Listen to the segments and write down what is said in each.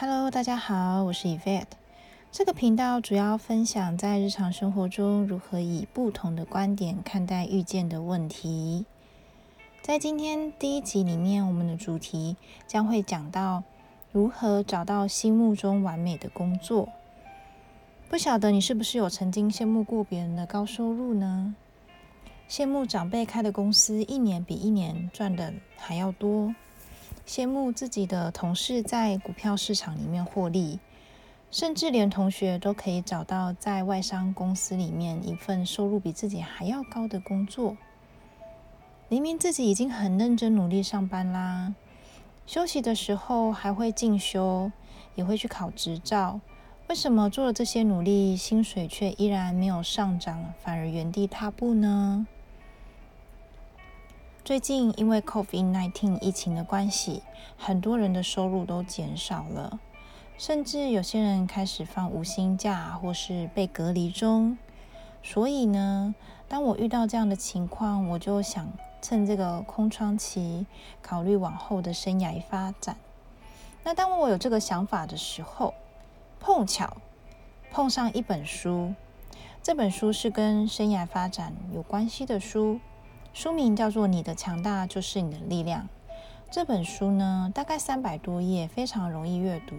Hello，大家好，我是 Evette。这个频道主要分享在日常生活中如何以不同的观点看待遇见的问题。在今天第一集里面，我们的主题将会讲到如何找到心目中完美的工作。不晓得你是不是有曾经羡慕过别人的高收入呢？羡慕长辈开的公司一年比一年赚的还要多。羡慕自己的同事在股票市场里面获利，甚至连同学都可以找到在外商公司里面一份收入比自己还要高的工作。明明自己已经很认真努力上班啦，休息的时候还会进修，也会去考执照，为什么做了这些努力，薪水却依然没有上涨，反而原地踏步呢？最近因为 COVID-19 疫情的关系，很多人的收入都减少了，甚至有些人开始放无薪假或是被隔离中。所以呢，当我遇到这样的情况，我就想趁这个空窗期，考虑往后的生涯发展。那当我有这个想法的时候，碰巧碰上一本书，这本书是跟生涯发展有关系的书。书名叫做《你的强大就是你的力量》。这本书呢，大概三百多页，非常容易阅读。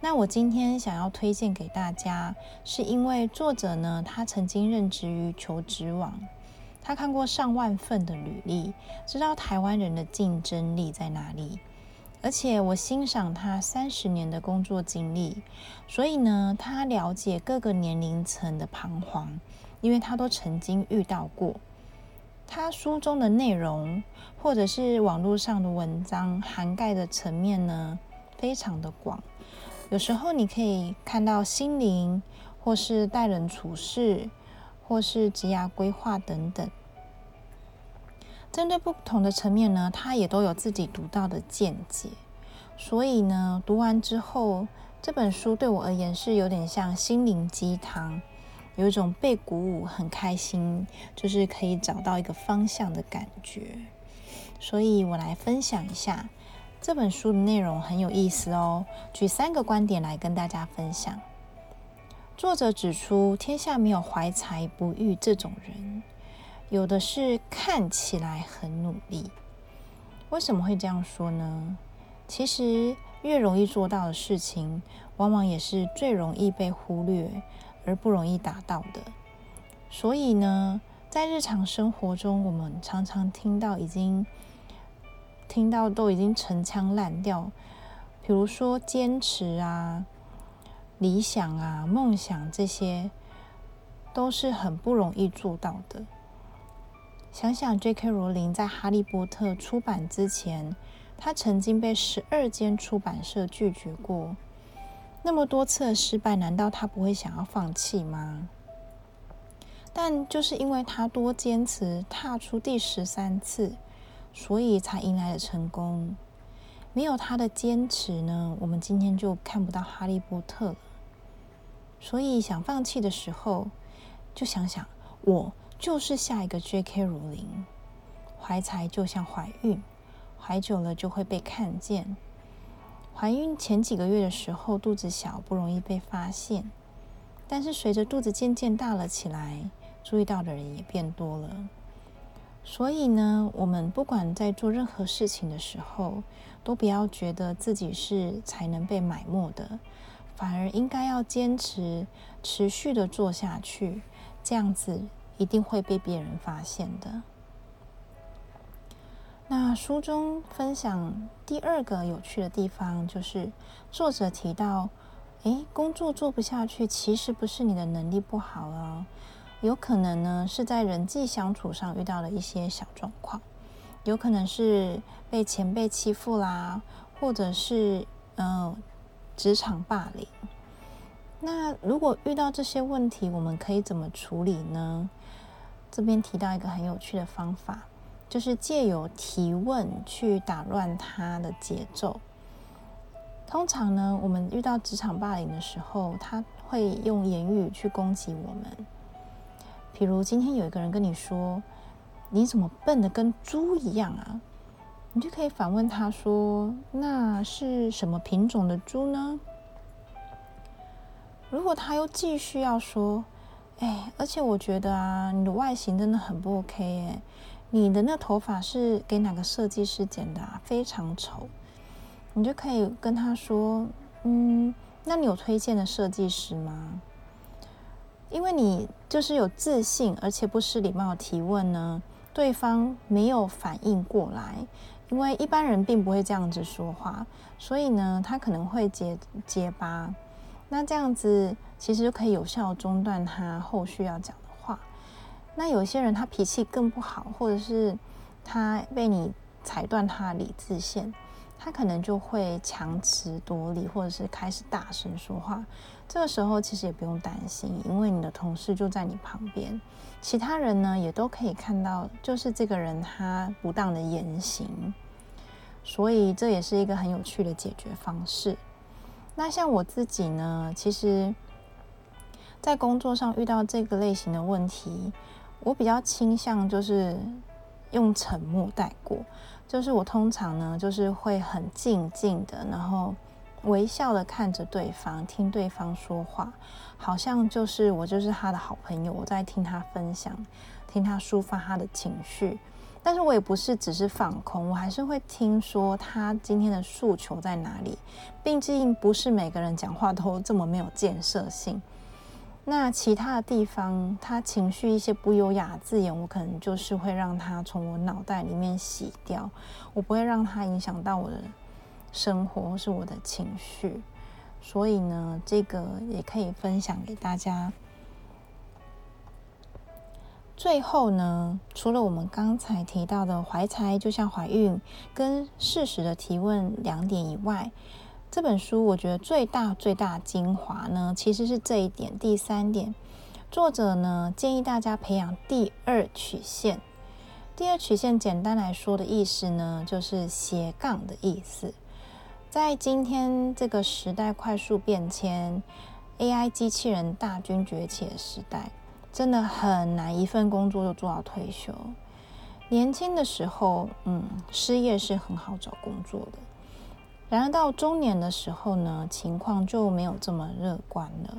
那我今天想要推荐给大家，是因为作者呢，他曾经任职于求职网，他看过上万份的履历，知道台湾人的竞争力在哪里。而且我欣赏他三十年的工作经历，所以呢，他了解各个年龄层的彷徨，因为他都曾经遇到过。他书中的内容，或者是网络上的文章，涵盖的层面呢，非常的广。有时候你可以看到心灵，或是待人处事，或是职业规划等等。针对不同的层面呢，他也都有自己独到的见解。所以呢，读完之后，这本书对我而言是有点像心灵鸡汤。有一种被鼓舞、很开心，就是可以找到一个方向的感觉。所以我来分享一下这本书的内容，很有意思哦。举三个观点来跟大家分享。作者指出，天下没有怀才不遇这种人，有的是看起来很努力。为什么会这样说呢？其实越容易做到的事情，往往也是最容易被忽略。而不容易达到的，所以呢，在日常生活中，我们常常听到已经听到都已经陈腔滥调，比如说坚持啊、理想啊、梦想这些，都是很不容易做到的。想想 J.K. 罗琳在《哈利波特》出版之前，他曾经被十二间出版社拒绝过。那么多次的失败，难道他不会想要放弃吗？但就是因为他多坚持，踏出第十三次，所以才迎来了成功。没有他的坚持呢，我们今天就看不到哈利波特了。所以想放弃的时候，就想想，我就是下一个 J.K. 罗琳。怀才就像怀孕，怀久了就会被看见。怀孕前几个月的时候，肚子小，不容易被发现。但是随着肚子渐渐大了起来，注意到的人也变多了。所以呢，我们不管在做任何事情的时候，都不要觉得自己是才能被埋没的，反而应该要坚持，持续的做下去。这样子一定会被别人发现的。那书中分享第二个有趣的地方，就是作者提到，诶，工作做不下去，其实不是你的能力不好哦，有可能呢是在人际相处上遇到了一些小状况，有可能是被前辈欺负啦，或者是呃职场霸凌。那如果遇到这些问题，我们可以怎么处理呢？这边提到一个很有趣的方法。就是借由提问去打乱他的节奏。通常呢，我们遇到职场霸凌的时候，他会用言语去攻击我们。比如今天有一个人跟你说：“你怎么笨得跟猪一样啊？”你就可以反问他说：“那是什么品种的猪呢？”如果他又继续要说：“哎，而且我觉得啊，你的外形真的很不 OK 哎，你的那头发是给哪个设计师剪的啊？非常丑。”你就可以跟他说：“嗯，那你有推荐的设计师吗？”因为你就是有自信而且不失礼貌的提问呢，对方没有反应过来。因为一般人并不会这样子说话，所以呢，他可能会结结巴。那这样子其实就可以有效中断他后续要讲的。那有些人他脾气更不好，或者是他被你踩断他理智线，他可能就会强词夺理，或者是开始大声说话。这个时候其实也不用担心，因为你的同事就在你旁边。其他人呢，也都可以看到，就是这个人他不当的言行，所以这也是一个很有趣的解决方式。那像我自己呢，其实，在工作上遇到这个类型的问题，我比较倾向就是用沉默带过，就是我通常呢，就是会很静静的，然后。微笑的看着对方，听对方说话，好像就是我就是他的好朋友，我在听他分享，听他抒发他的情绪。但是我也不是只是放空，我还是会听说他今天的诉求在哪里。毕竟不是每个人讲话都这么没有建设性。那其他的地方，他情绪一些不优雅的字眼，我可能就是会让他从我脑袋里面洗掉，我不会让他影响到我的。生活或是我的情绪，所以呢，这个也可以分享给大家。最后呢，除了我们刚才提到的怀才就像怀孕跟适时的提问两点以外，这本书我觉得最大最大精华呢，其实是这一点。第三点，作者呢建议大家培养第二曲线。第二曲线简单来说的意思呢，就是斜杠的意思。在今天这个时代快速变迁，AI 机器人大军崛起的时代，真的很难一份工作就做到退休。年轻的时候，嗯，失业是很好找工作的。然而到中年的时候呢，情况就没有这么乐观了。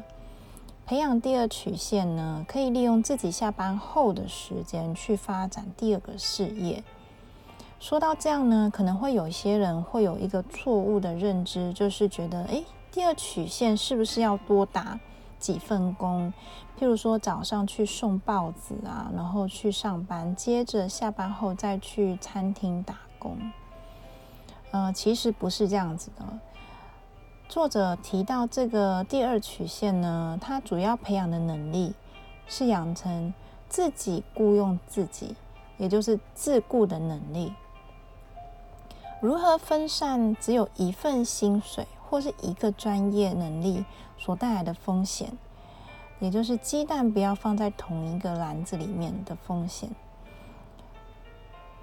培养第二曲线呢，可以利用自己下班后的时间去发展第二个事业。说到这样呢，可能会有一些人会有一个错误的认知，就是觉得，诶，第二曲线是不是要多打几份工？譬如说早上去送报纸啊，然后去上班，接着下班后再去餐厅打工。呃，其实不是这样子的。作者提到这个第二曲线呢，它主要培养的能力是养成自己雇佣自己，也就是自雇的能力。如何分散只有一份薪水或是一个专业能力所带来的风险，也就是鸡蛋不要放在同一个篮子里面的风险。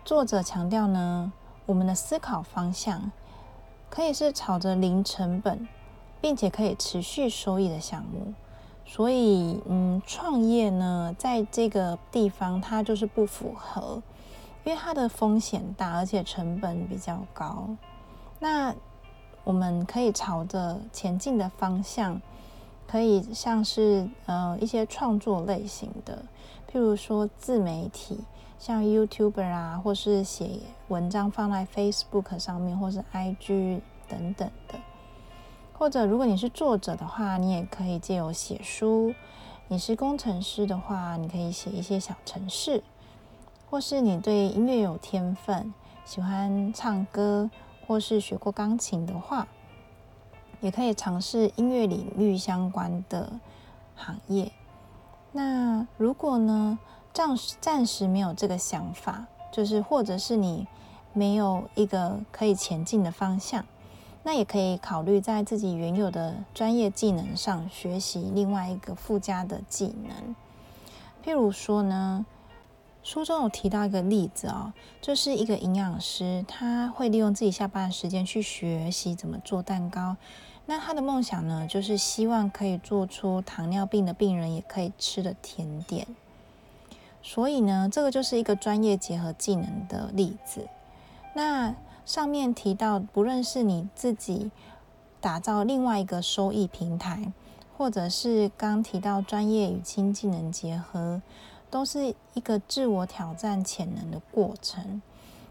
作者强调呢，我们的思考方向可以是朝着零成本，并且可以持续收益的项目。所以，嗯，创业呢，在这个地方它就是不符合。因为它的风险大，而且成本比较高。那我们可以朝着前进的方向，可以像是呃一些创作类型的，譬如说自媒体，像 YouTuber 啊，或是写文章放在 Facebook 上面，或是 IG 等等的。或者如果你是作者的话，你也可以借由写书；你是工程师的话，你可以写一些小程式。或是你对音乐有天分，喜欢唱歌，或是学过钢琴的话，也可以尝试音乐领域相关的行业。那如果呢，暂时暂时没有这个想法，就是或者是你没有一个可以前进的方向，那也可以考虑在自己原有的专业技能上学习另外一个附加的技能，譬如说呢。书中有提到一个例子哦，就是一个营养师，他会利用自己下班的时间去学习怎么做蛋糕。那他的梦想呢，就是希望可以做出糖尿病的病人也可以吃的甜点。所以呢，这个就是一个专业结合技能的例子。那上面提到，不论是你自己打造另外一个收益平台，或者是刚提到专业与轻技能结合，都是一个自我挑战潜能的过程。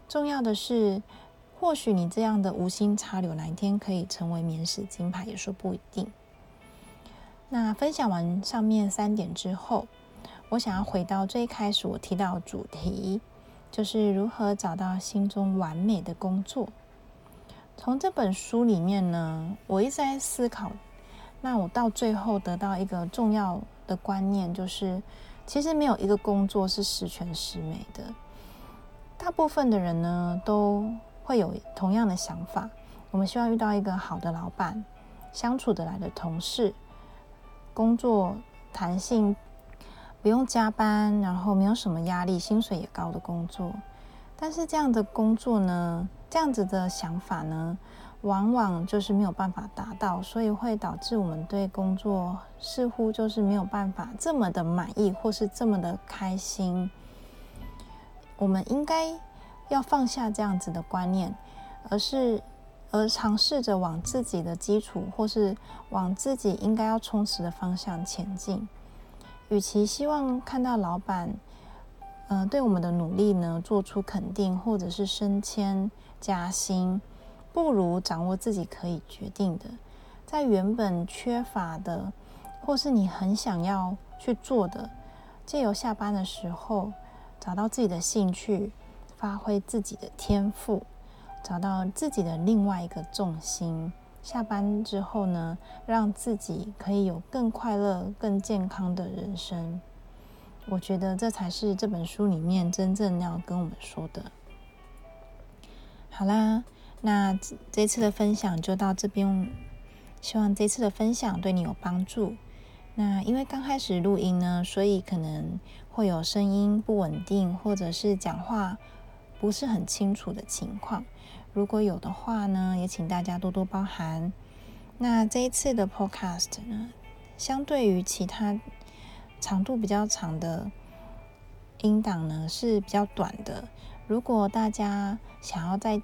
重要的是，或许你这样的无心插柳，哪一天可以成为免死金牌，也说不一定。那分享完上面三点之后，我想要回到最开始我提到的主题，就是如何找到心中完美的工作。从这本书里面呢，我一直在思考。那我到最后得到一个重要的观念，就是其实没有一个工作是十全十美的。大部分的人呢，都会有同样的想法。我们希望遇到一个好的老板，相处得来的同事，工作弹性，不用加班，然后没有什么压力，薪水也高的工作。但是这样的工作呢，这样子的想法呢，往往就是没有办法达到，所以会导致我们对工作似乎就是没有办法这么的满意，或是这么的开心。我们应该要放下这样子的观念，而是而尝试着往自己的基础，或是往自己应该要充实的方向前进。与其希望看到老板，呃，对我们的努力呢，做出肯定，或者是升迁加薪。不如掌握自己可以决定的，在原本缺乏的，或是你很想要去做的，借由下班的时候找到自己的兴趣，发挥自己的天赋，找到自己的另外一个重心。下班之后呢，让自己可以有更快乐、更健康的人生。我觉得这才是这本书里面真正要跟我们说的。好啦。那这次的分享就到这边，希望这次的分享对你有帮助。那因为刚开始录音呢，所以可能会有声音不稳定，或者是讲话不是很清楚的情况。如果有的话呢，也请大家多多包涵。那这一次的 Podcast 呢，相对于其他长度比较长的音档呢，是比较短的。如果大家想要再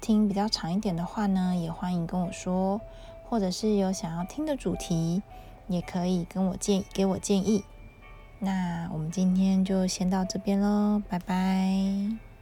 听比较长一点的话呢，也欢迎跟我说，或者是有想要听的主题，也可以跟我建，给我建议。那我们今天就先到这边喽，拜拜。